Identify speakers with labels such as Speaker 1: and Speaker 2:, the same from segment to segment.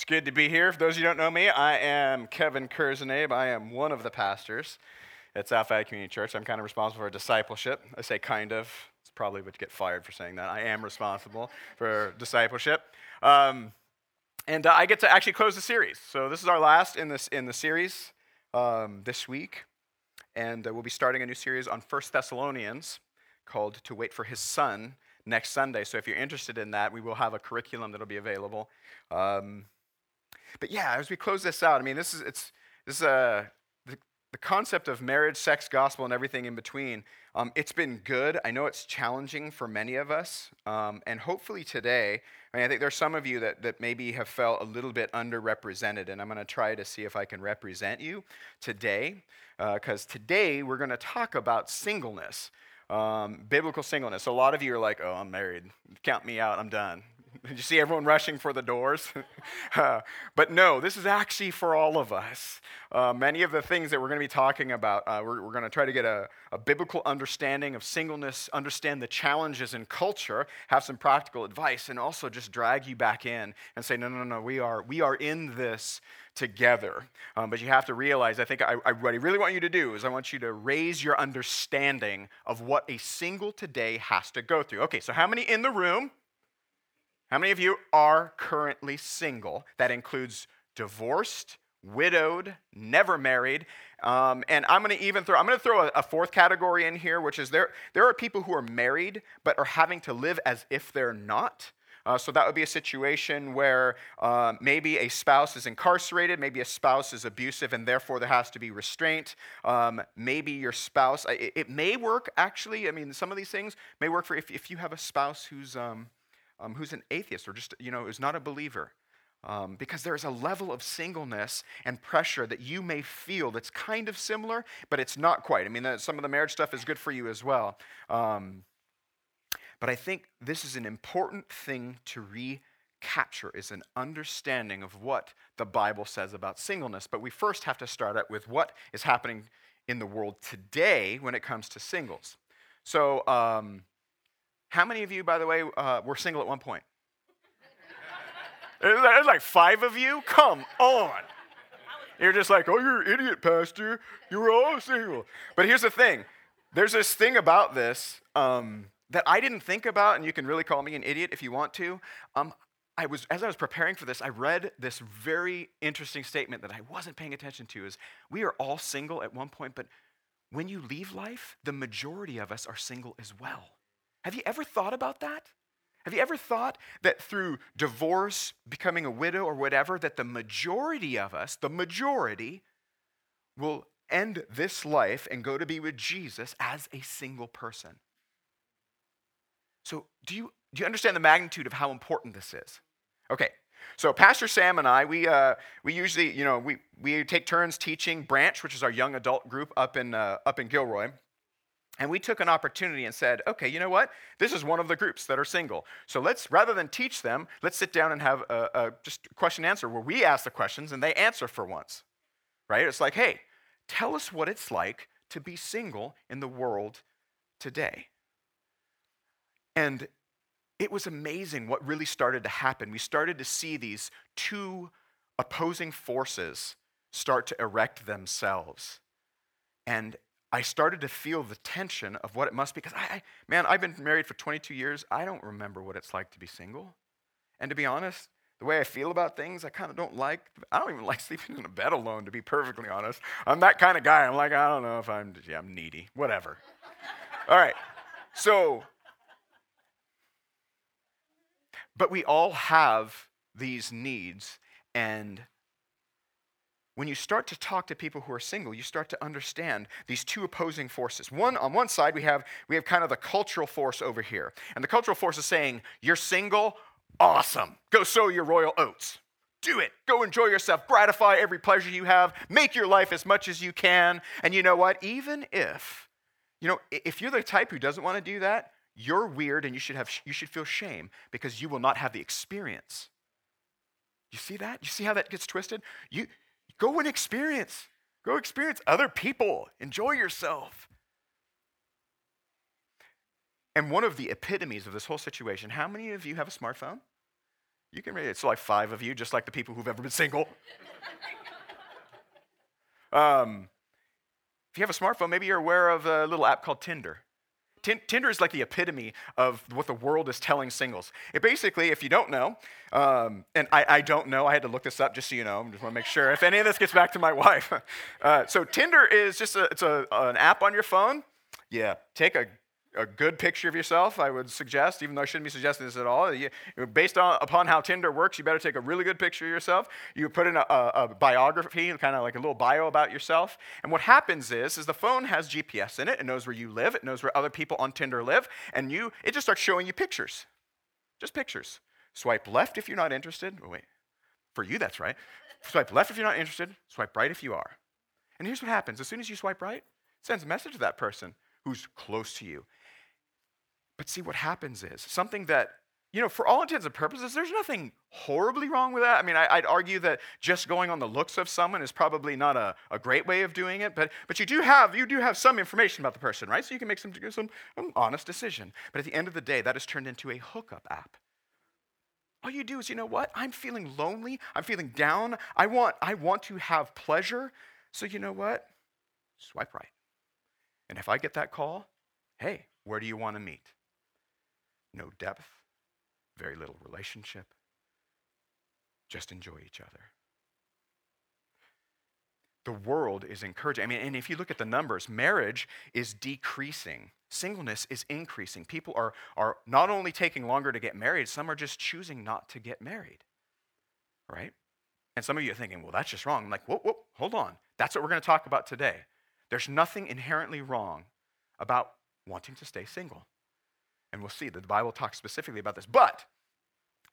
Speaker 1: It's good to be here. For those of you who don't know me, I am Kevin Kurzenknabe. I am one of the pastors at South Valley Community Church. I'm kind of responsible for discipleship. I say kind of. It's probably would get fired for saying that. I am responsible for discipleship. Um, and uh, I get to actually close the series. So this is our last in this in the series um, this week, and uh, we'll be starting a new series on First Thessalonians called "To Wait for His Son" next Sunday. So if you're interested in that, we will have a curriculum that'll be available. Um, but yeah, as we close this out, I mean, this is it's this is a the, the concept of marriage, sex, gospel, and everything in between. Um, it's been good. I know it's challenging for many of us, um, and hopefully today. I mean, I think there's some of you that, that maybe have felt a little bit underrepresented, and I'm going to try to see if I can represent you today, because uh, today we're going to talk about singleness. Um, biblical singleness. A lot of you are like, oh, I'm married. Count me out. I'm done. Did you see everyone rushing for the doors? uh, but no, this is actually for all of us. Uh, many of the things that we're going to be talking about, uh, we're, we're going to try to get a, a, biblical understanding of singleness, understand the challenges in culture, have some practical advice, and also just drag you back in and say, no, no, no, we are, we are in this together. Um, but you have to realize, I think I, I, what I really want you to do is I want you to raise your understanding of what a single today has to go through. Okay, so how many in the room? How many of you are currently single? That includes divorced, widowed, never married. Um, and I'm going to even throw, I'm going to throw a, a, fourth category in here, which is there, there are people who are married but are having to live as if they're not. Uh, so that would be a situation where uh, maybe a spouse is incarcerated, maybe a spouse is abusive, and therefore there has to be restraint. Um, maybe your spouse, it, it, may work actually. I mean, some of these things may work for if, if you have a spouse who's um, um, who's an atheist or just, you know, is not a believer. Um, because there's a level of singleness and pressure that you may feel that's kind of similar, but it's not quite. I mean, some of the marriage stuff is good for you as well. Um, but I think this is an important thing to recapture is an understanding of what the Bible says about singleness. But we first have to start out with what is happening in the world today when it comes to singles. So, um, how many of you, by the way, uh, were single at one point? There's like five of you? Come on. You're just like, oh, you're an idiot, Pastor. You were all single. But here's the thing there's this thing about this um, that I didn't think about, and you can really call me an idiot if you want to. Um, I was, as I was preparing for this, I read this very interesting statement that I wasn't paying attention to is we are all single at one point, but when you leave life, the majority of us are single as well. Have you ever thought about that? Have you ever thought that through divorce, becoming a widow, or whatever, that the majority of us, the majority, will end this life and go to be with Jesus as a single person? So, do you, do you understand the magnitude of how important this is? Okay, so Pastor Sam and I, we, uh, we usually, you know, we, we take turns teaching Branch, which is our young adult group up in, uh, up in Gilroy. And we took an opportunity and said, okay, you know what? This is one of the groups that are single. So let's, rather than teach them, let's sit down and have a, a just question answer where we ask the questions and they answer for once, right? It's like, hey, tell us what it's like to be single in the world today. And it was amazing what really started to happen. We started to see these two opposing forces start to erect themselves. And I started to feel the tension of what it must be. Because I, I, man, I've been married for 22 years. I don't remember what it's like to be single. And to be honest, the way I feel about things, I kind of don't like. I don't even like sleeping in a bed alone, to be perfectly honest. I'm that kind of guy. I'm like, I don't know if I'm, yeah, I'm needy, whatever. all right. So, but we all have these needs, and when you start to talk to people who are single, you start to understand these two opposing forces. One on one side, we have we have kind of the cultural force over here. And the cultural force is saying, You're single, awesome. Go sow your royal oats. Do it. Go enjoy yourself. Gratify every pleasure you have. Make your life as much as you can. And you know what? Even if, you know, if you're the type who doesn't want to do that, you're weird and you should have you should feel shame because you will not have the experience. You see that? You see how that gets twisted? You Go and experience. Go experience other people. Enjoy yourself. And one of the epitomes of this whole situation, how many of you have a smartphone? You can read it. It's like five of you, just like the people who've ever been single. um, if you have a smartphone, maybe you're aware of a little app called Tinder. Tinder is like the epitome of what the world is telling singles. It basically, if you don't know, um, and I, I, don't know, I had to look this up just so you know. I just want to make sure if any of this gets back to my wife. Uh, so Tinder is just a, it's a, an app on your phone. Yeah, take a a good picture of yourself, I would suggest, even though I shouldn't be suggesting this at all. You, based on, upon how Tinder works, you better take a really good picture of yourself. You put in a, a, a biography, kind of like a little bio about yourself. And what happens is, is the phone has GPS in it. It knows where you live. It knows where other people on Tinder live. And you, it just starts showing you pictures. Just pictures. Swipe left if you're not interested. Oh, wait, for you, that's right. Swipe left if you're not interested. Swipe right if you are. And here's what happens. As soon as you swipe right, it sends a message to that person who's close to you. But see, what happens is something that, you know, for all intents and purposes, there's nothing horribly wrong with that. I mean, I, would argue that just going on the looks of someone is probably not a, a great way of doing it, but, but you, do have, you do have some information about the person, right? So you can make some, some honest decision. But at the end of the day, that is turned into a hookup app. All you do is, you know what? I'm feeling lonely. I'm feeling down. I want, I want to have pleasure. So you know what? Swipe right. And if I get that call, hey, where do you want to meet? No depth, very little relationship. Just enjoy each other. The world is encouraging. I mean, and if you look at the numbers, marriage is decreasing, singleness is increasing. People are, are not only taking longer to get married, some are just choosing not to get married, right? And some of you are thinking, well, that's just wrong. I'm like, whoa, whoa, hold on. That's what we're going to talk about today. There's nothing inherently wrong about wanting to stay single. And we'll see that the Bible talks specifically about this. But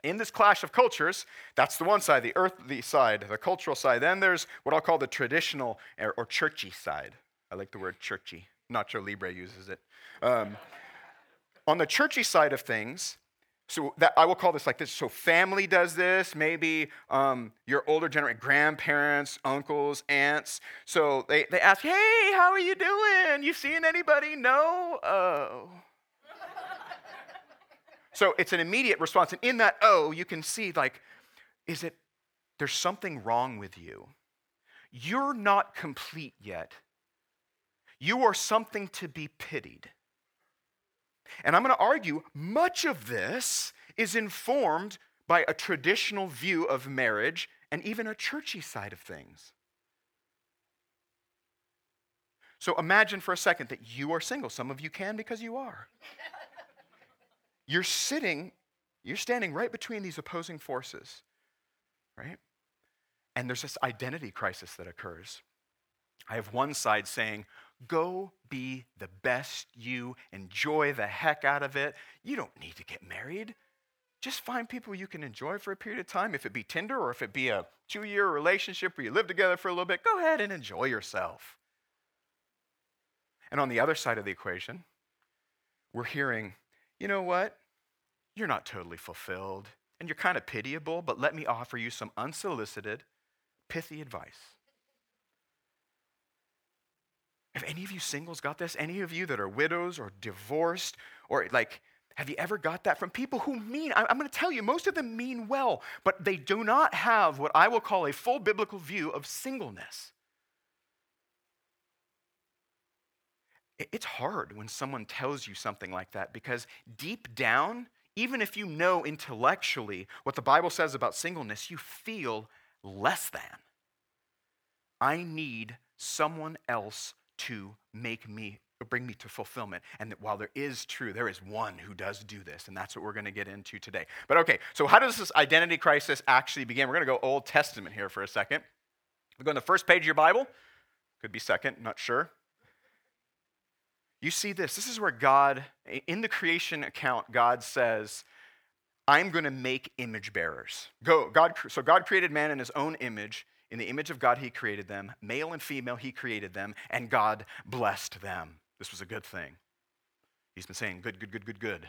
Speaker 1: in this clash of cultures, that's the one side, the earthly side, the cultural side. Then there's what I'll call the traditional or, or churchy side. I like the word churchy. Nacho Libre uses it. Um, on the churchy side of things, so that I will call this like this. So family does this. Maybe um, your older generation, grandparents, uncles, aunts. So they, they ask, "Hey, how are you doing? You seeing anybody? No? Oh." So it's an immediate response. And in that oh, you can see, like, is it, there's something wrong with you. You're not complete yet. You are something to be pitied. And I'm going to argue much of this is informed by a traditional view of marriage and even a churchy side of things. So imagine for a second that you are single. Some of you can because you are. You're sitting, you're standing right between these opposing forces, right? And there's this identity crisis that occurs. I have one side saying, Go be the best you, enjoy the heck out of it. You don't need to get married. Just find people you can enjoy for a period of time. If it be Tinder or if it be a two year relationship where you live together for a little bit, go ahead and enjoy yourself. And on the other side of the equation, we're hearing, you know what? You're not totally fulfilled and you're kind of pitiable, but let me offer you some unsolicited, pithy advice. Have any of you singles got this? Any of you that are widows or divorced or like, have you ever got that from people who mean, I'm going to tell you, most of them mean well, but they do not have what I will call a full biblical view of singleness. It's hard when someone tells you something like that because deep down, even if you know intellectually what the Bible says about singleness, you feel less than. I need someone else to make me bring me to fulfillment. And that while there is true, there is one who does do this, and that's what we're going to get into today. But okay, so how does this identity crisis actually begin? We're going to go Old Testament here for a second. We go on the first page of your Bible. Could be second, not sure you see this. This is where God, in the creation account, God says, I'm going to make image bearers. Go, God, so God created man in his own image. In the image of God, he created them. Male and female, he created them, and God blessed them. This was a good thing. He's been saying, Good, good, good, good, good.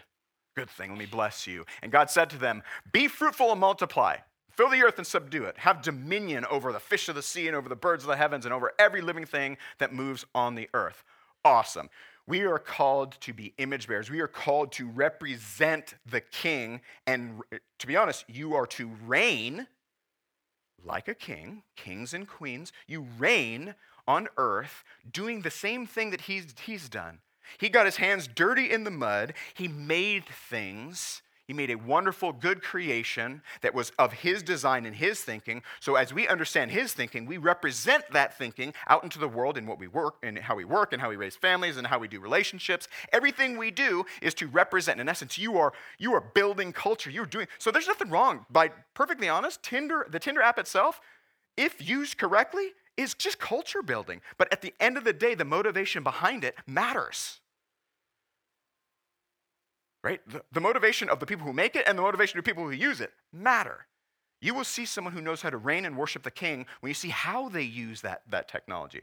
Speaker 1: Good thing, let me bless you. And God said to them, Be fruitful and multiply. Fill the earth and subdue it. Have dominion over the fish of the sea and over the birds of the heavens and over every living thing that moves on the earth. Awesome We are called to be image bearers. We are called to represent the king. And to be honest, you are to reign like a king, kings and queens. You reign on earth doing the same thing that he's, he's done. He got his hands dirty in the mud, he made things he made a wonderful, good creation that was of His design and His thinking. So, as we understand His thinking, we represent that thinking out into the world in what we work, and how we work, and how we raise families, and how we do relationships. Everything we do is to represent. In essence, you are you are building culture. You're doing so. There's nothing wrong. By perfectly honest, Tinder, the Tinder app itself, if used correctly, is just culture building. But at the end of the day, the motivation behind it matters right? The, the, motivation of the people who make it and the motivation of the people who use it matter. You will see someone who knows how to reign and worship the king when you see how they use that, that technology.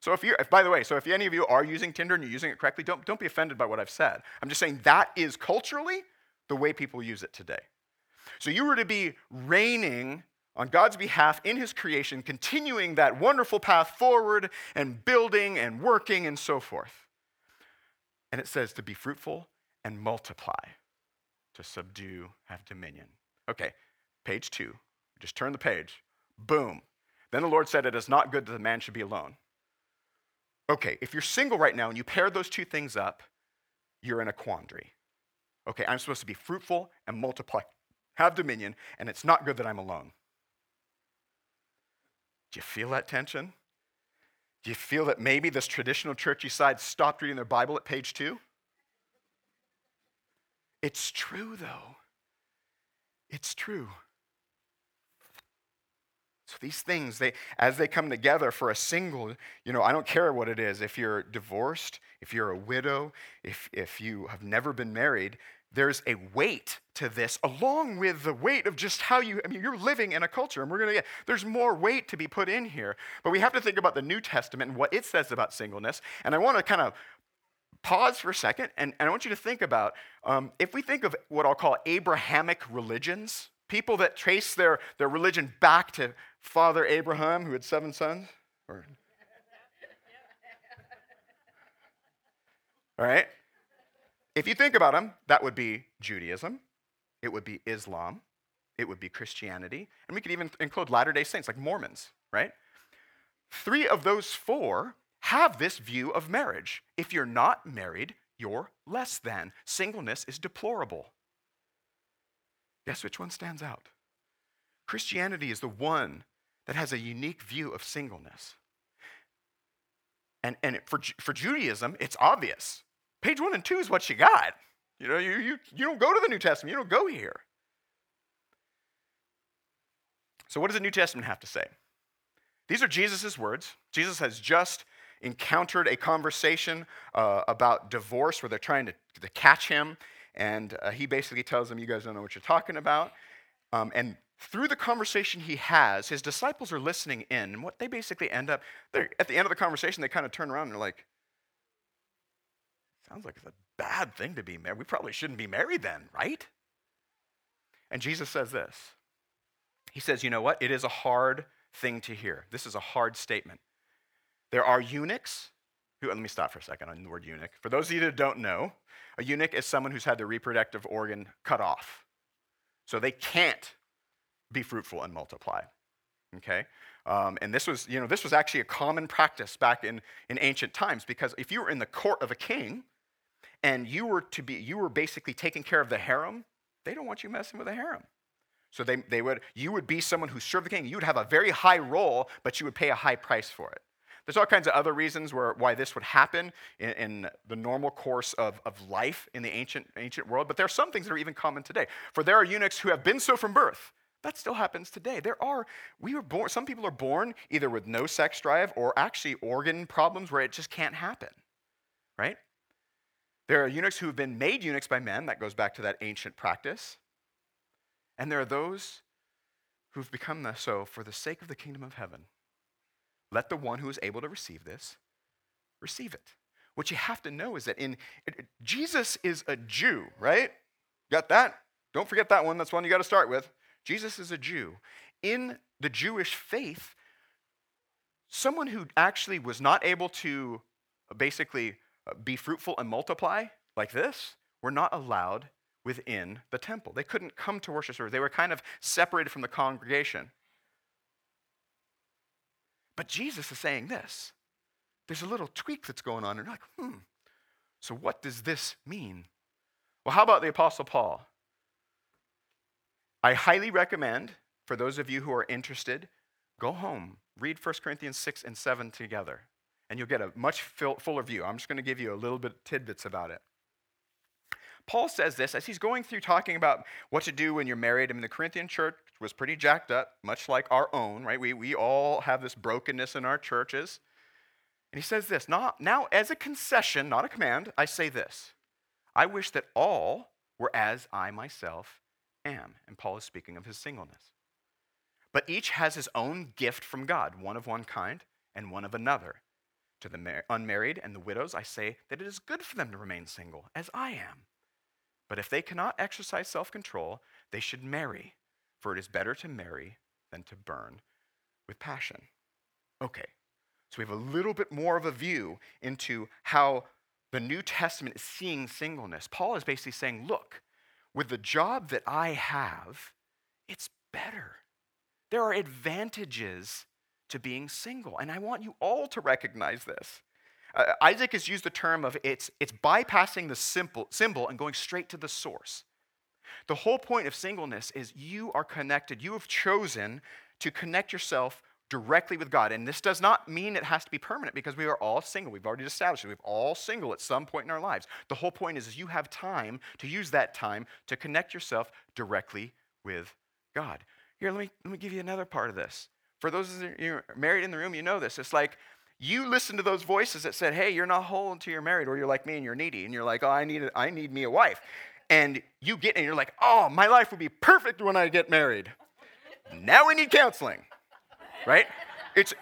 Speaker 1: So if you, if, by the way, so if any of you are using Tinder and you're using it correctly, don't, don't be offended by what I've said. I'm just saying that is culturally the way people use it today. So you were to be reigning on God's behalf in his creation, continuing that wonderful path forward and building and working and so forth. And it says to be fruitful and multiply, to subdue, have dominion. Okay, page two. Just turn the page. Boom. Then the Lord said, It is not good that the man should be alone. Okay, if you're single right now and you pair those two things up, you're in a quandary. Okay, I'm supposed to be fruitful and multiply, have dominion, and it's not good that I'm alone. Do you feel that tension? Do you feel that maybe this traditional churchy side stopped reading their Bible at page two? It's true, though. It's true. So these things, they as they come together for a single, you know, I don't care what it is. If you're divorced, if you're a widow, if if you have never been married, there's a weight to this, along with the weight of just how you, I mean, you're living in a culture, and we're gonna get, there's more weight to be put in here. But we have to think about the New Testament and what it says about singleness. And I wanna kind of pause for a second, and, and I want you to think about um, if we think of what I'll call Abrahamic religions, people that trace their, their religion back to Father Abraham, who had seven sons. Or, all right? If you think about them, that would be Judaism, it would be Islam, it would be Christianity, and we could even include Latter day Saints, like Mormons, right? Three of those four have this view of marriage. If you're not married, you're less than. Singleness is deplorable. Guess which one stands out? Christianity is the one that has a unique view of singleness. And, and for, for Judaism, it's obvious. Page one and two is what you got. You know, you, you, you don't go to the New Testament, you don't go here. So, what does the New Testament have to say? These are Jesus' words. Jesus has just encountered a conversation uh, about divorce where they're trying to, to catch him. And uh, he basically tells them, You guys don't know what you're talking about. Um, and through the conversation he has, his disciples are listening in. And what they basically end up, at the end of the conversation, they kind of turn around and they're like, Sounds like it's a bad thing to be married. We probably shouldn't be married then, right? And Jesus says this He says, You know what? It is a hard thing to hear. This is a hard statement. There are eunuchs who, let me stop for a second on the word eunuch. For those of you that don't know, a eunuch is someone who's had their reproductive organ cut off. So they can't be fruitful and multiply. Okay? Um, and this was, you know, this was actually a common practice back in, in ancient times because if you were in the court of a king and you were to be, you were basically taking care of the harem, they don't want you messing with the harem. So they, they would, you would be someone who served the king. You would have a very high role, but you would pay a high price for it. There's all kinds of other reasons where, why this would happen in, in, the normal course of, of life in the ancient, ancient world, but there are some things that are even common today. For there are eunuchs who have been so from birth. That still happens today. There are, we were born, some people are born either with no sex drive or actually organ problems where it just can't happen, right? There are eunuchs who have been made eunuchs by men. That goes back to that ancient practice. And there are those who've become so for the sake of the kingdom of heaven. Let the one who is able to receive this receive it. What you have to know is that in Jesus is a Jew, right? Got that? Don't forget that one. That's one you got to start with. Jesus is a Jew. In the Jewish faith, someone who actually was not able to basically uh, be fruitful and multiply like this were not allowed within the temple. They couldn't come to worship service. They were kind of separated from the congregation. But Jesus is saying this. There's a little tweak that's going on, and you're like, hmm, so what does this mean? Well, how about the Apostle Paul? I highly recommend, for those of you who are interested, go home, read 1 Corinthians 6 and 7 together, and you'll get a much fuller view. I'm just going to give you a little bit of tidbits about it. Paul says this as he's going through talking about what to do when you're married. I mean, the Corinthian church was pretty jacked up, much like our own, right? We, we all have this brokenness in our churches. And he says this not, Now, as a concession, not a command, I say this I wish that all were as I myself am. And Paul is speaking of his singleness. But each has his own gift from God, one of one kind and one of another. To the unmarried and the widows, I say that it is good for them to remain single, as I am. But if they cannot exercise self control, they should marry, for it is better to marry than to burn with passion. Okay, so we have a little bit more of a view into how the New Testament is seeing singleness. Paul is basically saying, look, with the job that I have, it's better. There are advantages to being single, and I want you all to recognize this. Uh, Isaac has used the term of it's, it's bypassing the simple, symbol and going straight to the source. The whole point of singleness is you are connected. You have chosen to connect yourself directly with God. And this does not mean it has to be permanent because we are all single. We've already established it. We're all single at some point in our lives. The whole point is, is you have time to use that time to connect yourself directly with God. Here, let me, let me give you another part of this. For those of you married in the room, you know this. It's like you listen to those voices that said, hey, you're not whole until you're married, or you're like me and you're needy, and you're like, oh, I need, a, I need me a wife. And you get, and you're like, oh, my life will be perfect when I get married. now we need counseling, right? It's,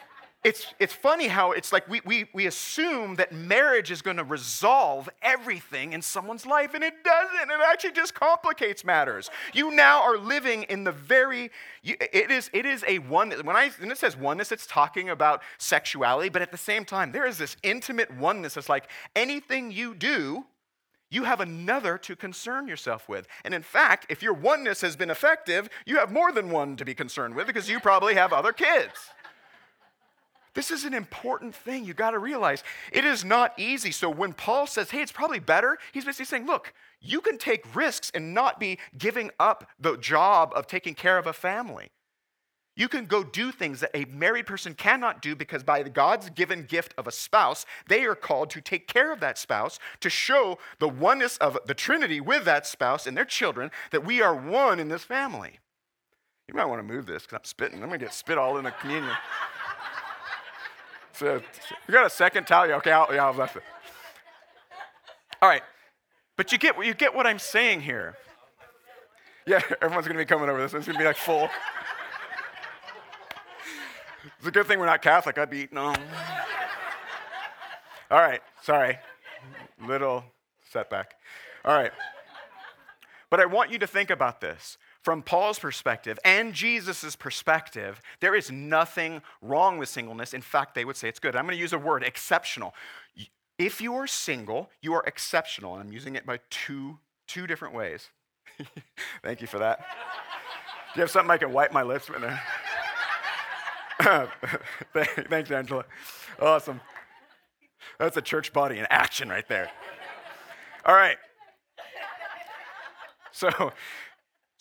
Speaker 1: it's, it's funny how it's like we, we, we assume that marriage is going to resolve everything in someone's life, and it doesn't. It actually just complicates matters. You now are living in the very, it, is, it is a one, when, I, when it says oneness, it's talking about sexuality, but at the same time, there is this intimate oneness. It's like anything you do, you have another to concern yourself with. And in fact, if your oneness has been effective, you have more than one to be concerned with because you probably have other kids. This is an important thing you got to realize. It is not easy. So when Paul says, hey, it's probably better, he's basically saying, look, you can take risks and not be giving up the job of taking care of a family. You can go do things that a married person cannot do because, by God's given gift of a spouse, they are called to take care of that spouse, to show the oneness of the Trinity with that spouse and their children, that we are one in this family. You might want to move this because I'm spitting. I'm going to get spit all in the communion. So, you got a second towel? Okay, I'll, yeah, I'll left it. All right, but you get you get what I'm saying here. Yeah, everyone's gonna be coming over this. It's gonna be like full. It's a good thing we're not Catholic. I'd be eating them. All right, sorry, little setback. All right, but I want you to think about this from Paul's perspective and Jesus' perspective, there is nothing wrong with singleness. In fact, they would say it's good. I'm going to use a word exceptional. If you are single, you are exceptional. And I'm using it by two, two different ways. Thank you for that. Do you have something I can wipe my lips with? Thanks, Angela. Awesome. That's a church body in action right there. All right. So,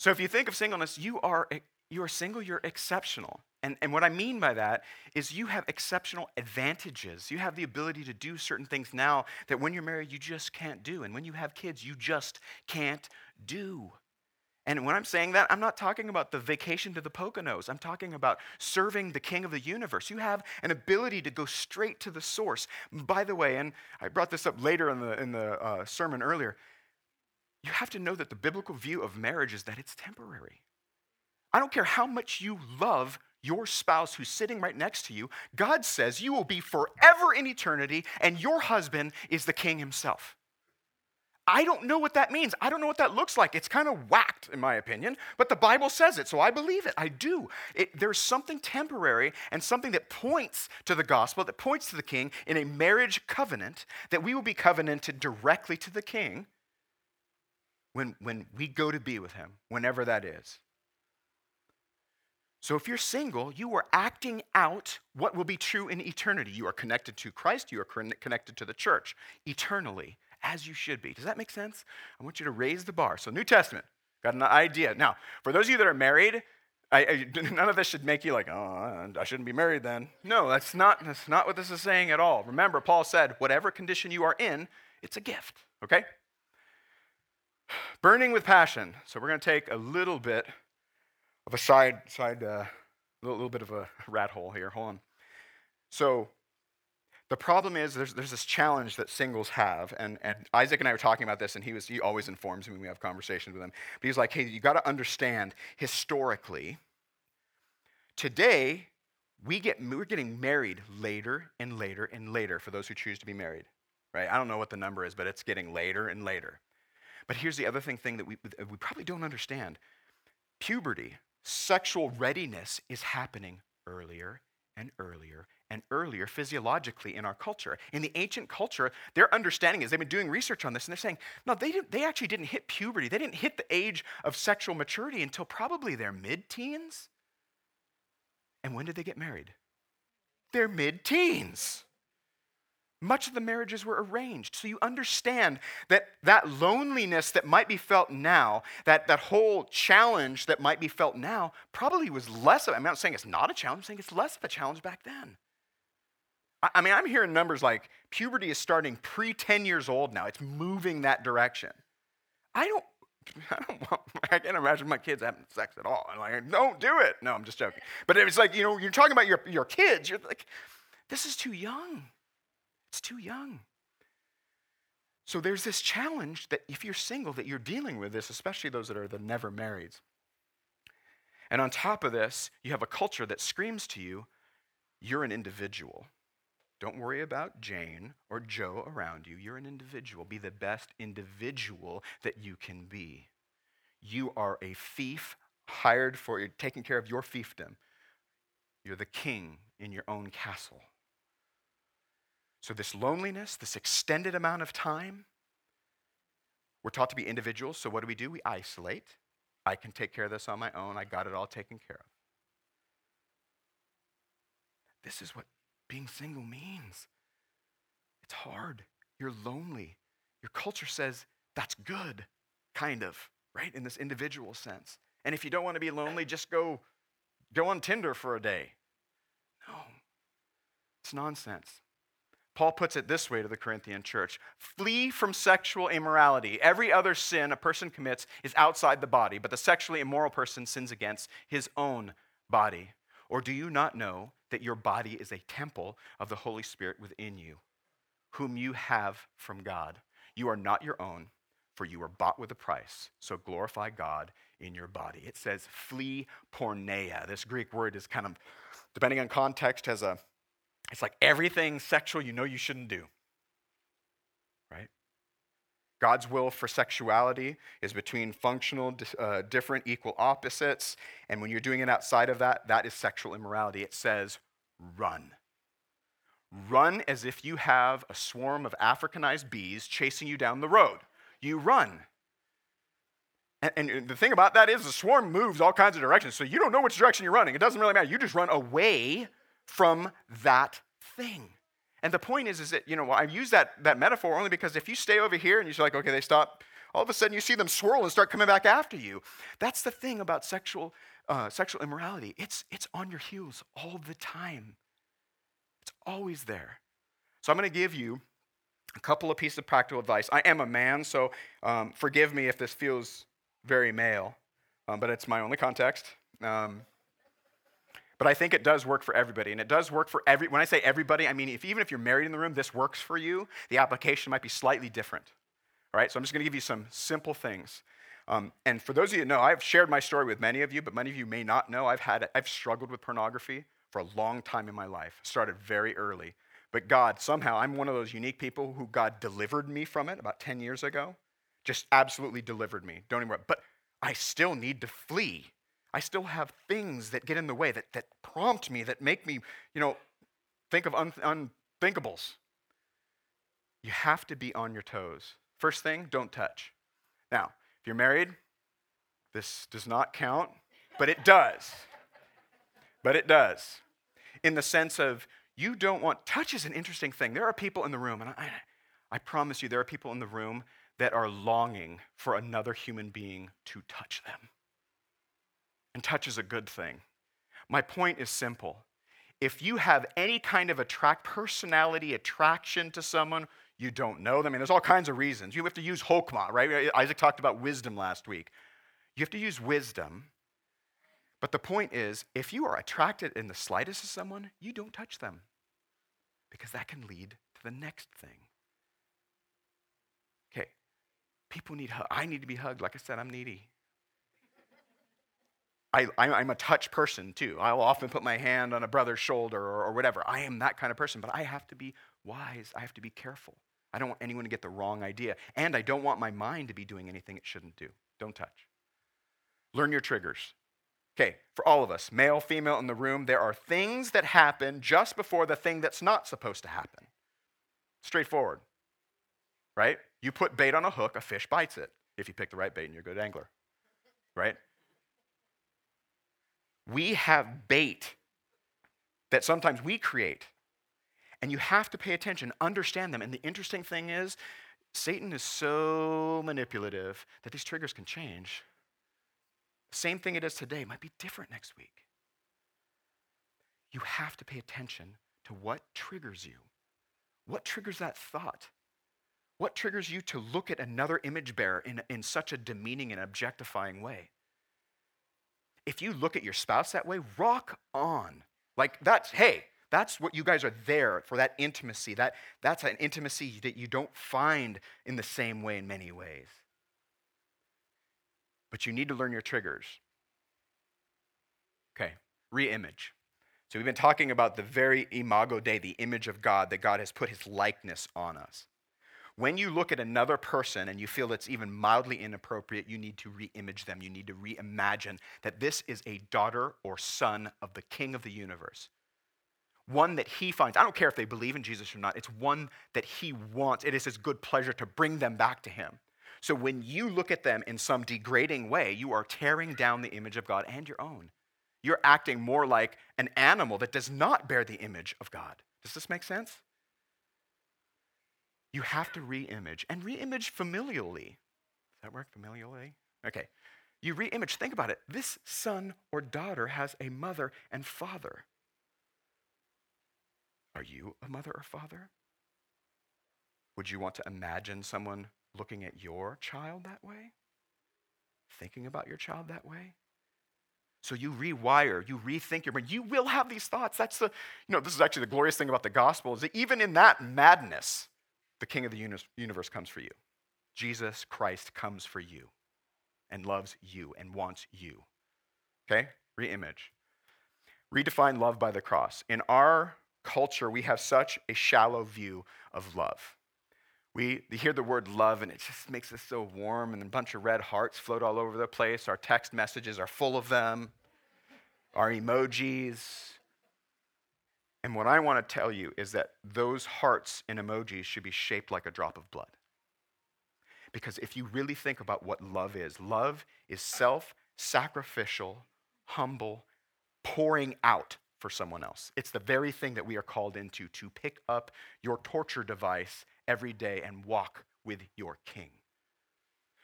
Speaker 1: so if you think of singleness, you are, you are single, you're exceptional. And, and what I mean by that is you have exceptional advantages. You have the ability to do certain things now that when you're married, you just can't do. And when you have kids, you just can't do. And when I'm saying that, I'm not talking about the vacation to the Poconos. I'm talking about serving the King of the universe. You have an ability to go straight to the source. By the way, and I brought this up later in the, in the uh, sermon earlier, you have to know that the biblical view of marriage is that it's temporary. I don't care how much you love your spouse who's sitting right next to you, God says you will be forever in eternity, and your husband is the king himself. I don't know what that means. I don't know what that looks like. It's kind of whacked, in my opinion, but the Bible says it, so I believe it. I do. It, there's something temporary and something that points to the gospel, that points to the king in a marriage covenant, that we will be covenanted directly to the king when, when we go to be with him, whenever that is. So if you're single, you are acting out what will be true in eternity. You are connected to Christ, you are connected to the church eternally as you should be. Does that make sense? I want you to raise the bar. So, New Testament, got an idea. Now, for those of you that are married, I, I, none of this should make you like, oh, I shouldn't be married then. No, that's not, that's not what this is saying at all. Remember, Paul said, whatever condition you are in, it's a gift, okay? Burning with passion. So we're going to take a little bit of a side, side, uh, little, little bit of a rat hole here. Hold on. So the problem is there's, there's this challenge that singles have, and, and Isaac and I were talking about this, and he, was, he always informs me when we have conversations with him. But he's like, hey, you got to understand historically, today, we get, we're getting married later and later and later for those who choose to be married, right? I don't know what the number is, but it's getting later and later. But here's the other thing, thing that we, we probably don't understand puberty, sexual readiness is happening earlier and earlier and earlier physiologically in our culture. In the ancient culture, their understanding is they've been doing research on this and they're saying, no, they, didn't, they actually didn't hit puberty. They didn't hit the age of sexual maturity until probably their mid teens. And when did they get married? Their mid teens. Much of the marriages were arranged. So you understand that that loneliness that might be felt now, that, that whole challenge that might be felt now, probably was less of, I'm not saying it's not a challenge, I'm saying it's less of a challenge back then. I mean, I'm hearing numbers like puberty is starting pre 10 years old now. It's moving that direction. I don't, I don't want, I can't imagine my kids having sex at all. I'm like, don't do it. No, I'm just joking. But it's like, you know, you're talking about your, your kids, you're like, this is too young. It's too young. So there's this challenge that if you're single, that you're dealing with this, especially those that are the never marrieds. And on top of this, you have a culture that screams to you, you're an individual. Don't worry about Jane or Joe around you. You're an individual. Be the best individual that you can be. You are a fief hired for taking care of your fiefdom. You're the king in your own castle. So, this loneliness, this extended amount of time, we're taught to be individuals. So, what do we do? We isolate. I can take care of this on my own. I got it all taken care of. This is what being single means. It's hard. You're lonely. Your culture says that's good, kind of, right? In this individual sense. And if you don't want to be lonely, just go go on Tinder for a day. No. It's nonsense. Paul puts it this way to the Corinthian church Flee from sexual immorality. Every other sin a person commits is outside the body, but the sexually immoral person sins against his own body. Or do you not know that your body is a temple of the Holy Spirit within you, whom you have from God. You are not your own, for you were bought with a price. So glorify God in your body. It says flee porneia. This Greek word is kind of, depending on context, has a, it's like everything sexual you know you shouldn't do. Right? God's will for sexuality is between functional, uh, different, equal opposites. And when you're doing it outside of that, that is sexual immorality. It says, run. Run as if you have a swarm of Africanized bees chasing you down the road. You run. And, and, the thing about that is the swarm moves all kinds of directions. So you don't know which direction you're running. It doesn't really matter. You just run away from that thing. And the point is, is that, you know, I use that, that metaphor only because if you stay over here and you're like, okay, they stop, all of a sudden you see them swirl and start coming back after you. That's the thing about sexual, uh, sexual immorality. It's, it's on your heels all the time. It's always there. So I'm going to give you a couple of pieces of practical advice. I am a man, so um, forgive me if this feels very male, um, but it's my only context. Um, but I think it does work for everybody. And it does work for every, when I say everybody, I mean, if, even if you're married in the room, this works for you. The application might be slightly different. All right, so I'm just going to give you some simple things. Um, and for those of you that know, I've shared my story with many of you, but many of you may not know. I've had, I've struggled with pornography for a long time in my life. Started very early. But God, somehow, I'm one of those unique people who God delivered me from it about 10 years ago. just absolutely delivered me. Don't even worry. But I still need to flee. I still have things that get in the way, that, that prompt me, that make me, you know, think of un- unthinkables. You have to be on your toes. First thing, don't touch. Now, if you're married, this does not count, but it does. But it does. In the sense of you don't want, touch is an interesting thing. There are people in the room, and I, I promise you, there are people in the room that are longing for another human being to touch them. And touch is a good thing. My point is simple. If you have any kind of attract personality attraction to someone, you don't know them. I mean, there's all kinds of reasons. You have to use hokmah, right? Isaac talked about wisdom last week. You have to use wisdom. But the point is, if you are attracted in the slightest to someone, you don't touch them because that can lead to the next thing. Okay, people need hug. I need to be hugged. Like I said, I'm needy. I, I'm a touch person too. I'll often put my hand on a brother's shoulder or, or whatever. I am that kind of person, but I have to be wise. I have to be careful. I don't want anyone to get the wrong idea. And I don't want my mind to be doing anything it shouldn't do. Don't touch. Learn your triggers. Okay, for all of us, male, female in the room, there are things that happen just before the thing that's not supposed to happen. Straightforward, right? You put bait on a hook, a fish bites it if you pick the right bait and you're a good angler, right? We have bait that sometimes we create. And you have to pay attention, understand them. And the interesting thing is, Satan is so manipulative that these triggers can change. Same thing it is today might be different next week. You have to pay attention to what triggers you. What triggers that thought? What triggers you to look at another image bearer in, in such a demeaning and objectifying way? If you look at your spouse that way, rock on. Like that's, hey, that's what you guys are there for that intimacy. That, that's an intimacy that you don't find in the same way in many ways. But you need to learn your triggers. Okay, reimage. So we've been talking about the very imago Dei, the image of God, that God has put his likeness on us. When you look at another person and you feel it's even mildly inappropriate, you need to reimage them. You need to reimagine that this is a daughter or son of the King of the universe. One that he finds, I don't care if they believe in Jesus or not, it's one that he wants. It is his good pleasure to bring them back to him. So when you look at them in some degrading way, you are tearing down the image of God and your own. You're acting more like an animal that does not bear the image of God. Does this make sense? You have to reimage and reimage familially. Does that work familially? Okay. You reimage, think about it. This son or daughter has a mother and father. Are you a mother or father? Would you want to imagine someone looking at your child that way? Thinking about your child that way? So you rewire, you rethink your brain. You will have these thoughts. That's the, you know, this is actually the glorious thing about the gospel is that even in that madness, the King of the universe comes for you. Jesus Christ comes for you and loves you and wants you. Okay? Reimage. Redefine love by the cross. In our culture, we have such a shallow view of love. We hear the word love and it just makes us so warm, and a bunch of red hearts float all over the place. Our text messages are full of them, our emojis, and what I want to tell you is that those hearts and emojis should be shaped like a drop of blood. Because if you really think about what love is, love is self sacrificial, humble, pouring out for someone else. It's the very thing that we are called into to pick up your torture device every day and walk with your king.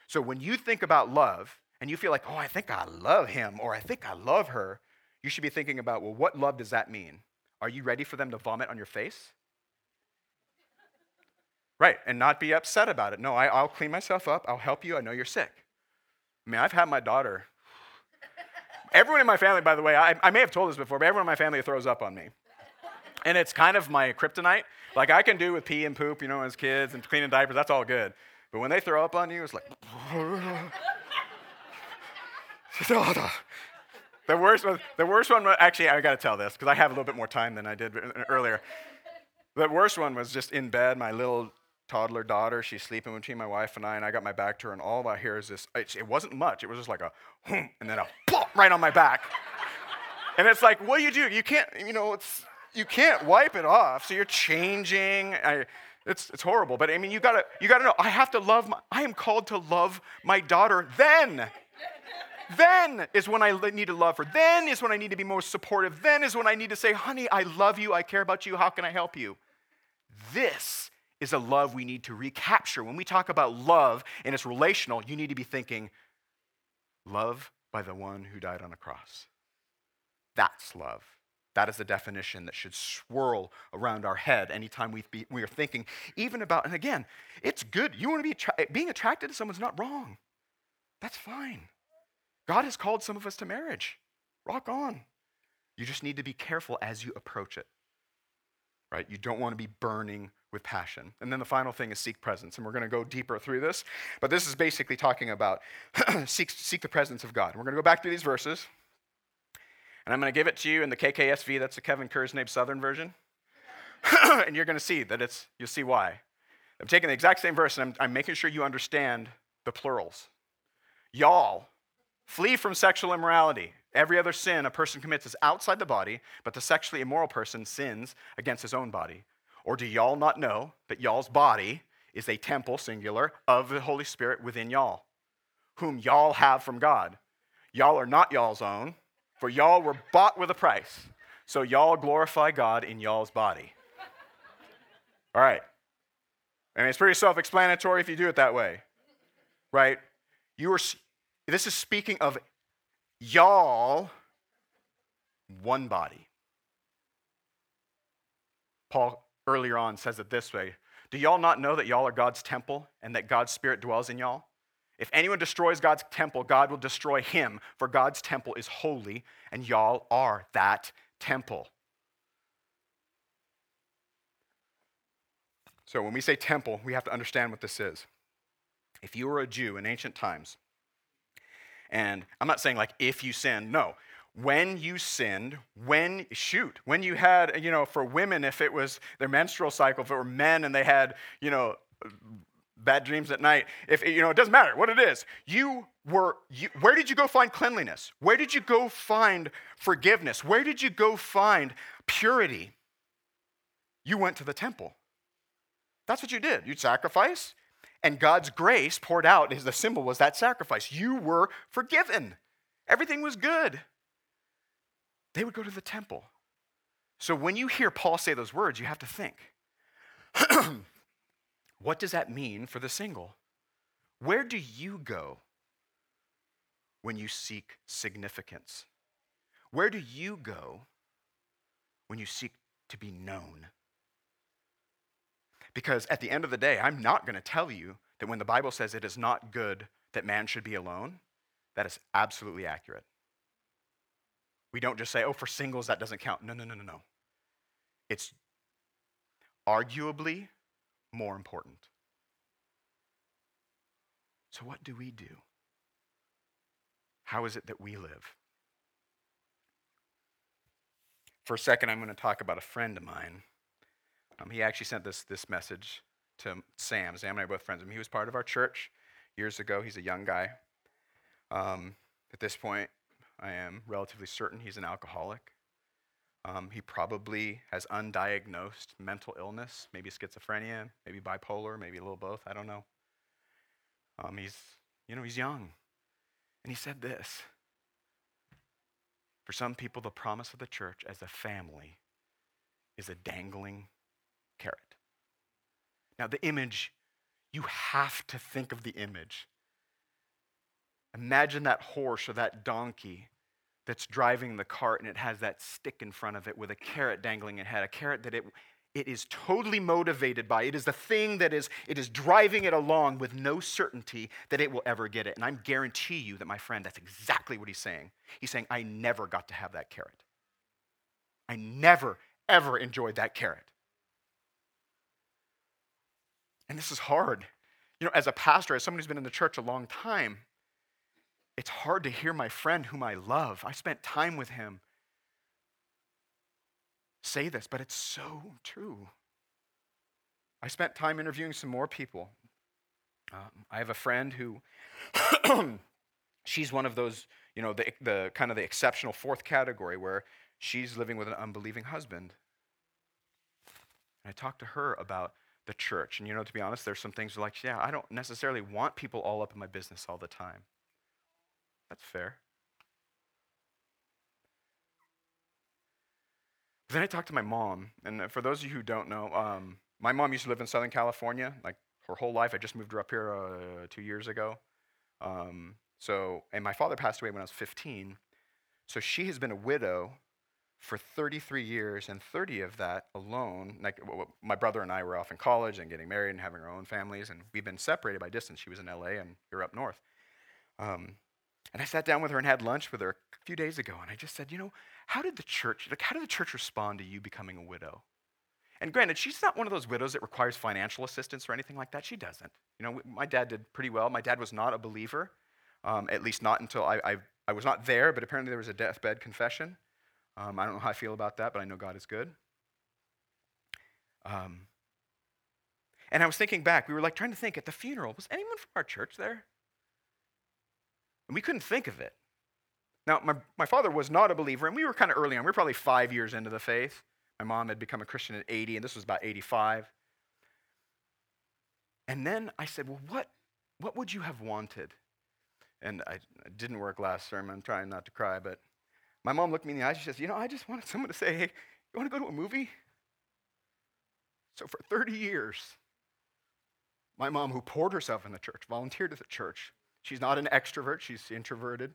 Speaker 1: So when you think about love and you feel like, oh, I think I love him or I think I love her, you should be thinking about, well, what love does that mean? Are you ready for them to vomit on your face? Right, and not be upset about it. No, I, will clean myself up. I'll help you. I know you're sick. I mean, I've had my daughter. Everyone in my family, by the way, I, I may have told this before, but everyone in my family throws up on me. And it's kind of my kryptonite. Like I can do with pee and poop, you know, as kids and cleaning diapers, that's all good. But when they throw up on you, it's like, The worst one, the worst one, actually, I got to tell this because I have a little bit more time than I did uh, earlier. The worst one was just in bed, my little toddler daughter. She's sleeping between my wife and I, and I got my back to her, and all I hear is this. It wasn't much. It was just like a, and then a right on my back. and it's like, what do you do? You can't, you know, it's you can't wipe it off. So you're changing. I, it's, it's horrible. But I mean, you gotta, you gotta know, I have to love my, I am called to love my daughter then. Then is when I need to love her. Then is when I need to be most supportive. Then is when I need to say, honey, I love you. I care about you. How can I help you? This is a love we need to recapture. When we talk about love and it's relational, you need to be thinking, love by the one who died on a cross. That's love. That is the definition that should swirl around our head anytime we, be, we are thinking, even about, and again, it's good. You want to be, attra- being attracted to someone's not wrong. That's fine. God has called some of us to marriage. Rock on. You just need to be careful as you approach it, right? You don't want to be burning with passion. And then the final thing is seek presence. And we're going to go deeper through this. But this is basically talking about seek, seek the presence of God. We're going to go back through these verses. And I'm going to give it to you in the KKSV, that's the Kevin Kurzenknabe Southern version. and you're going to see that it's, you'll see why. I'm taking the exact same verse and I'm, I'm making sure you understand the plurals. Y'all, flee from sexual immorality. Every other sin a person commits is outside the body, but the sexually immoral person sins against his own body. Or do y'all not know that y'all's body is a temple, singular, of the Holy Spirit within y'all, whom y'all have from God? Y'all are not y'all's own, for y'all were bought with a price. So y'all glorify God in y'all's body. All right. I mean, it's pretty self explanatory if you do it that way, right? You are, this is speaking of y'all, one body. Paul earlier on says it this way Do y'all not know that y'all are God's temple and that God's Spirit dwells in y'all? If anyone destroys God's temple, God will destroy him, for God's temple is holy, and y'all are that temple. So when we say temple, we have to understand what this is. If you were a Jew in ancient times, and I'm not saying like if you sin, no. When you sinned, when, shoot, when you had, you know, for women, if it was their menstrual cycle, if it were men and they had, you know, bad dreams at night if you know it doesn't matter what it is. You were you, where did you go find cleanliness? Where did you go find forgiveness? Where did you go find purity? You went to the temple. That's what you did. You'd sacrifice and god's grace poured out as the symbol was that sacrifice you were forgiven everything was good they would go to the temple so when you hear paul say those words you have to think What does that mean for the single? Where do you go when you seek significance? Where do you go when you seek to be known? Because at the end of the day, I'm not going to tell you that when the Bible says it is not good that man should be alone, that is absolutely accurate. We don't just say, oh, for singles, that doesn't count. No, no, no, no, no. It's arguably more important. So, what do we do? How is it that we live? For a second, I'm going to talk about a friend of mine. Um, he actually sent this, this message to Sam. Sam and I are both friends. He was part of our church years ago. He's a young guy. Um, at this point, I am relatively certain he's an alcoholic. Um, he probably has undiagnosed mental illness, maybe schizophrenia, maybe bipolar, maybe a little both. I don't know. Um, he's, you know, he's young. And he said this For some people, the promise of the church as a family is a dangling. Now, the image, you have to think of the image. Imagine that horse or that donkey that's driving the cart and it has that stick in front of it with a carrot dangling in ahead, a carrot that it, it is totally motivated by. It is the thing that is, it is driving it along with no certainty that it will ever get it. And I guarantee you that my friend, that's exactly what he's saying. He's saying, I never got to have that carrot. I never, ever enjoyed that carrot. And this is hard. You know, as a pastor, as someone who's been in the church a long time, it's hard to hear my friend whom I love, I spent time with him, say this, but it's so true. I spent time interviewing some more people. Um, I have a friend who, she's one of those, you know, the, the kind of the exceptional fourth category where she's living with an unbelieving husband. And I talked to her about the church. And, you know, to be honest, there's some things like, yeah, I don't necessarily want people all up in my business all the time. That's fair. Then I talked to my mom, and for those of you who don't know, um, my mom used to live in Southern California, like her whole life. I just moved her up here uh, two years ago. Um, so, and my father passed away when I was 15. So she has been a widow for 33 years, and 30 of that alone. Like my brother and I were off in college and getting married and having our own families, and we've been separated by distance. She was in LA, and you're up north. Um, and I sat down with her and had lunch with her a few days ago, and I just said, you know, how did the church, like, how did the church respond to you becoming a widow? And granted, she's not one of those widows that requires financial assistance or anything like that. She doesn't. You know, my dad did pretty well. My dad was not a believer, um, at least not until I, I, I, was not there, but apparently there was a deathbed confession. Um, I don't know how I feel about that, but I know God is good. Um, and I was thinking back, we were like trying to think at the funeral, was anyone from our church there? And we couldn't think of it. Now, my, my father was not a believer, and we were kind of early on. We were probably five years into the faith. My mom had become a Christian at 80, and this was about 85. And then I said, Well, what, what would you have wanted? And I, it didn't work last sermon. I'm trying not to cry, but my mom looked me in the eyes. She says, You know, I just wanted someone to say, Hey, you want to go to a movie? So for 30 years, my mom, who poured herself in the church, volunteered at the church, She's not an extrovert, she's introverted.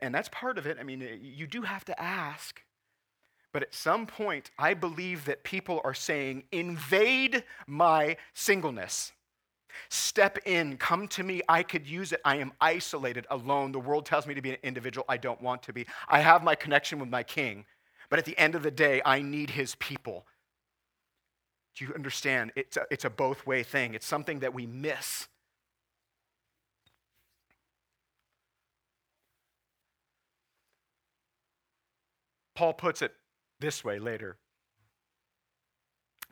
Speaker 1: And that's part of it. I mean, you do have to ask. But at some point, I believe that people are saying, invade my singleness. Step in, come to me. I could use it. I am isolated, alone. The world tells me to be an individual. I don't want to be. I have my connection with my king. But at the end of the day, I need his people. Do you understand? It's a, it's a both way thing, it's something that we miss. Paul puts it this way later.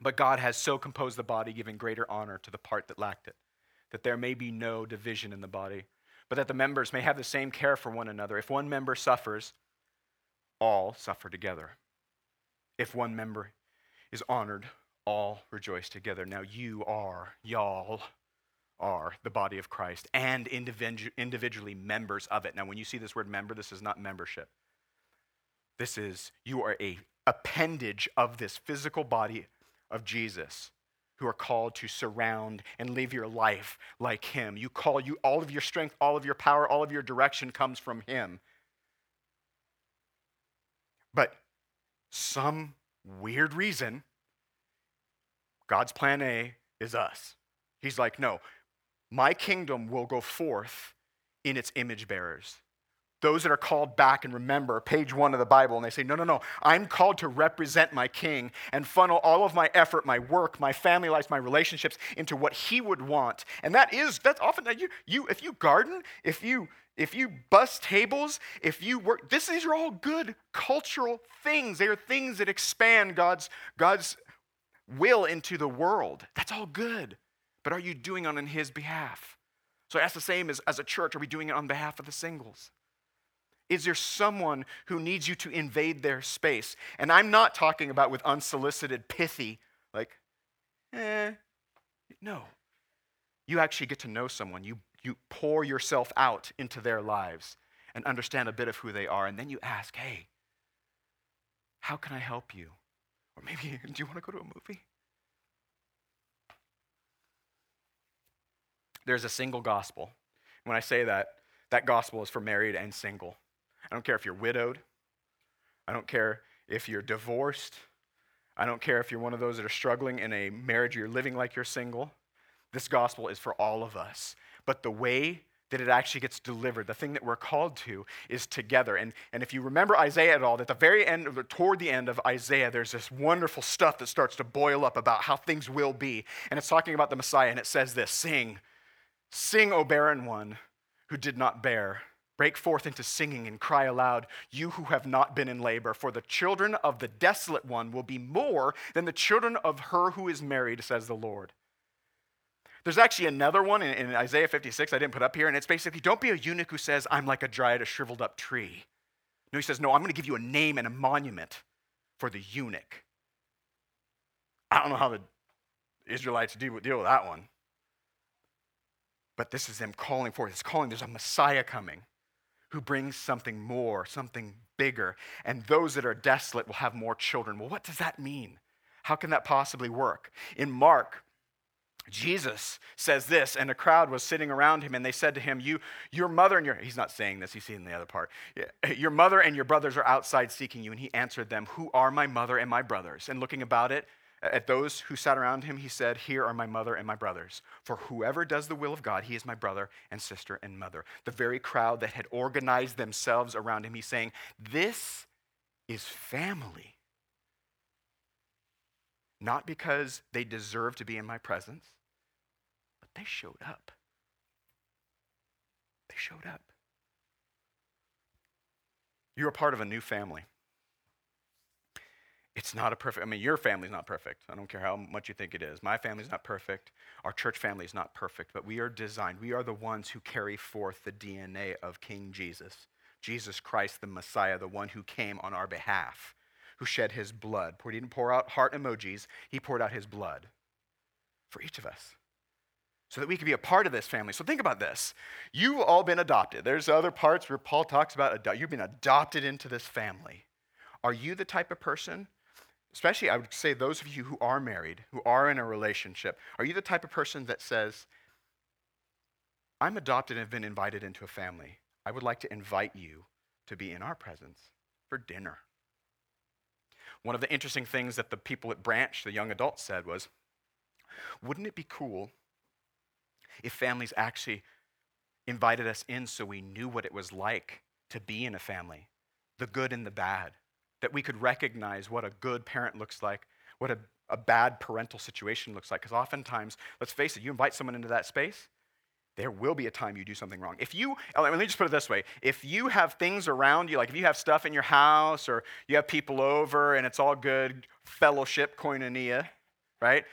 Speaker 1: But God has so composed the body, giving greater honor to the part that lacked it, that there may be no division in the body, but that the members may have the same care for one another. If one member suffers, all suffer together. If one member is honored, all rejoice together. Now you are, y'all are the body of Christ and individually members of it. Now, when you see this word member, this is not membership. This is, you are a appendage of this physical body of Jesus who are called to surround and live your life like him. You call you all of your strength, all of your power, all of your direction comes from him. But some weird reason, God's plan A is us. He's like, no, my kingdom will go forth in its image bearers those that are called back and remember page one of the Bible, and they say, No, no, no, I'm called to represent my king and funnel all of my effort, my work, my family life, my relationships into what he would want. And that is, that's often you, you if you garden, if you if you bust tables, if you work, this, these are all good cultural things. They are things that expand God's, God's will into the world. That's all good. But are you doing it on his behalf? So that's the same as, as a church. Are we doing it on behalf of the singles? Is there someone who needs you to invade their space? And I'm not talking about with unsolicited, pithy, like, eh. No. You actually get to know someone. You, you pour yourself out into their lives and understand a bit of who they are. And then you ask, hey, how can I help you? Or maybe, do you want to go to a movie? There's a single gospel. When I say that, that gospel is for married and single. I don't care if you're widowed. I don't care if you're divorced. I don't care if you're one of those that are struggling in a marriage, or you're living like you're single. This gospel is for all of us. But the way that it actually gets delivered, the thing that we're called to, is together. And, and if you remember Isaiah at all, at the very end, or toward the end of Isaiah, there's this wonderful stuff that starts to boil up about how things will be. And it's talking about the Messiah, and it says this Sing, sing, O barren one who did not bear Break forth into singing and cry aloud, you who have not been in labor, for the children of the desolate one will be more than the children of her who is married, says the Lord. There's actually another one in, in Isaiah 56 I didn't put up here, and it's basically don't be a eunuch who says, I'm like a dried, a shriveled up tree. No, he says, No, I'm going to give you a name and a monument for the eunuch. I don't know how the Israelites deal, deal with that one. But this is them calling forth. It's calling, there's a Messiah coming who brings something more, something bigger. And those that are desolate will have more children. Well, what does that mean? How can that possibly work? In Mark, Jesus says this, and a crowd was sitting around him, and they said to him, You, your mother and your, he's not saying this, he's saying the other part. Your mother and your brothers are outside seeking you. And he answered them, Who are my mother and my brothers? And looking about it, at those who sat around him, he said, Here are my mother and my brothers. For whoever does the will of God, he is my brother and sister and mother. The very crowd that had organized themselves around him, he's saying, This is family. Not because they deserve to be in my presence, but they showed up. They showed up. You're part of a new family. It's not a perfect, I mean, your family's not perfect. I don't care how much you think it is. My family's not perfect. Our church family is not perfect, but we are designed. We are the ones who carry forth the DNA of King Jesus, Jesus Christ, the Messiah, the one who came on our behalf, who shed his blood. He didn't pour out heart emojis, he poured out his blood for each of us so that we could be a part of this family. So think about this. You've all been adopted. There's other parts where Paul talks about you've been adopted into this family. Are you the type of person especially I would say those of you who are married, who are in a relationship, are you the type of person that says, I'm adopted and have been invited into a family. I would like to invite you to be in our presence for dinner. One of the interesting things that the people at Branch, the young adults, said was, wouldn't it be cool if families actually invited us in so we knew what it was like to be in a family, the good and the bad? That we could recognize what a good parent looks like, what a, a bad parental situation looks like. Because oftentimes, let's face it, you invite someone into that space, there will be a time you do something wrong. If you, uh, let me just put it this way if you have things around you, like if you have stuff in your house or you have people over and it's all good, fellowship, koinonia, right?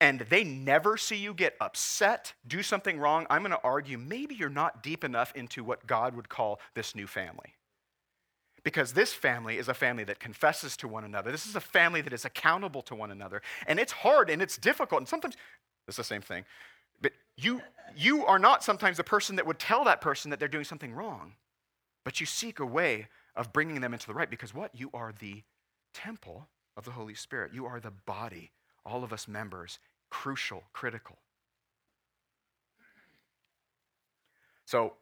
Speaker 1: And they never see you get upset, do something wrong, I'm going to argue maybe you're not deep enough into what God would call this new family. Because this family is a family that confesses to one another. This is a family that is accountable to one another. And it's hard and it's difficult. And sometimes it's the same thing. But you, you are not sometimes the person that would tell that person that they're doing something wrong. But you seek a way of bringing them into the right because what? You are the temple of the Holy Spirit. You are the body, all of us members, crucial, critical. So,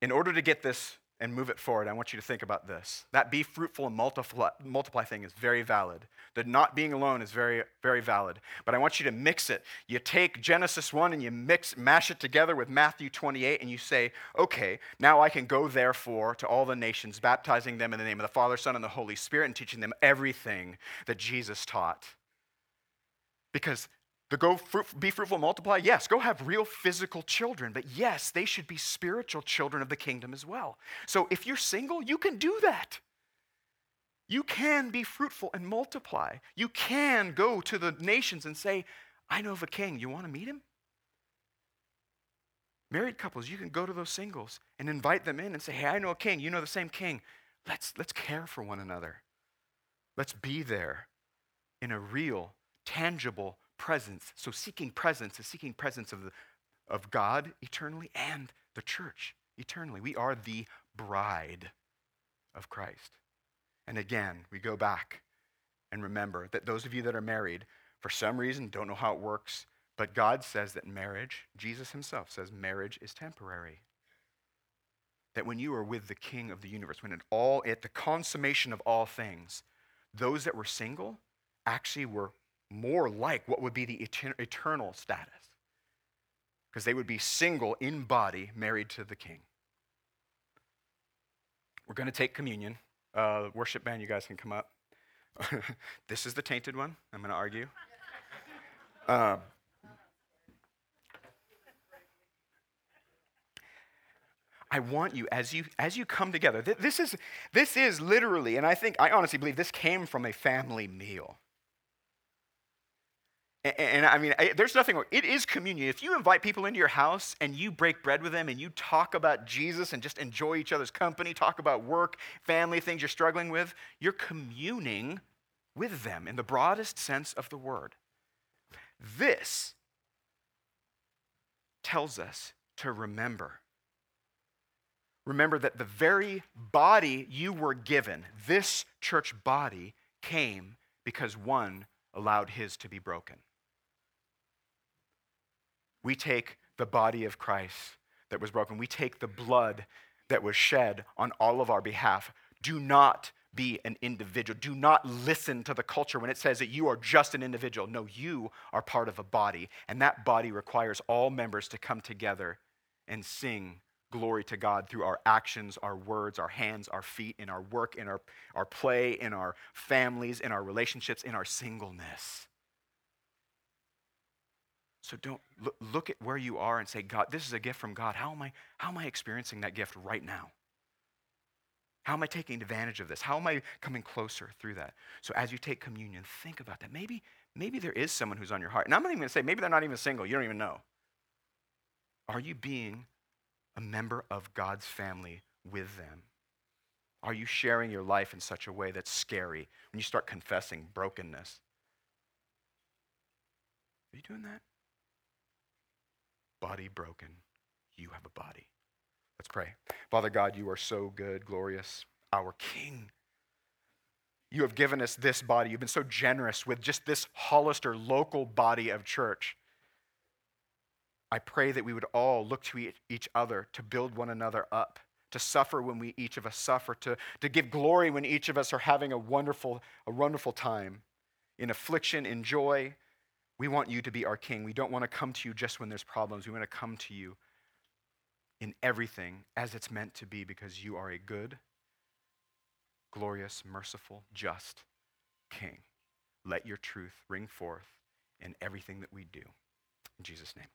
Speaker 1: in order to get this and move it forward, I want you to think about this. That be fruitful and multiply, multiply thing is very valid. The not being alone is very, very valid. But I want you to mix it. You take Genesis 1 and you mix, mash it together with Matthew 28, and you say, okay, now I can go therefore to all the nations, baptizing them in the name of the Father, Son, and the Holy Spirit, and teaching them everything that Jesus taught. Because the go fruit, be fruitful, and multiply, yes, go have real physical children, but yes, they should be spiritual children of the kingdom as well. So if you're single, you can do that. You can be fruitful and multiply. You can go to the nations and say, I know of a king. You want to meet him? Married couples, you can go to those singles and invite them in and say, Hey, I know a king. You know the same king. Let's, let's care for one another. Let's be there in a real, tangible, presence. So seeking presence is seeking presence of, the, of God eternally and the church eternally. We are the bride of Christ. And again, we go back and remember that those of you that are married, for some reason, don't know how it works, but God says that marriage, Jesus himself says marriage is temporary. That when you are with the King of the universe, when at all at the consummation of all things, those that were single actually were more like what would be the eternal status. Because they would be single in body, married to the king. We're going to take communion. Uh, worship band, you guys can come up. this is the tainted one, I'm going to argue. Uh, I want you as you as you come together. This is this is literally, and I think I honestly believe this came from a family meal. And, and I mean, I, there's nothing. It is communion. If you invite people into your house and you break bread with them and you talk about Jesus and just enjoy each other's company, talk about work, family, things you're struggling with, you're communing with them in the broadest sense of the word. This tells us to remember remember that the very body you were given, this church body, came because one allowed his to be broken. We take the body of Christ that was broken, we take the blood that was shed on all of our behalf. Do not be an individual. Do not listen to the culture when it says that you are just an individual. No, you are part of a body, and that body requires all members to come together and sing glory to God through our actions, our words, our hands, our feet, in our work, in our, our play, in our families, in our relationships, in our singleness. So don't look, at where you are and say, God, this is a gift from God. How am I, how am I experiencing that gift right now? How am I taking advantage of this? How am I coming closer through that? So as you take communion, think about that. Maybe, maybe there is someone who's on your heart. And I'm not even going to say, maybe they're not even single. You don't even know. Are you being a member of God's family with them? Are you sharing your life in such a way that's scary when you start confessing brokenness? Are you doing that? Body broken, you have a body. Let's pray. Father God, you are so good, glorious, our King. You have given us this body. You've been so generous with just this Hollister local body of church. I pray that we would all look to each other to build one another up, to suffer when we each of us suffer, to, to give glory when each of us are having a wonderful, a wonderful time. In affliction, in joy, we want you to be our king. We don't want to come to you just when there's problems. We want to come to you in everything as it's meant to be because you are a good, glorious, merciful, just king. Let your truth ring forth in everything that we do. In Jesus' name.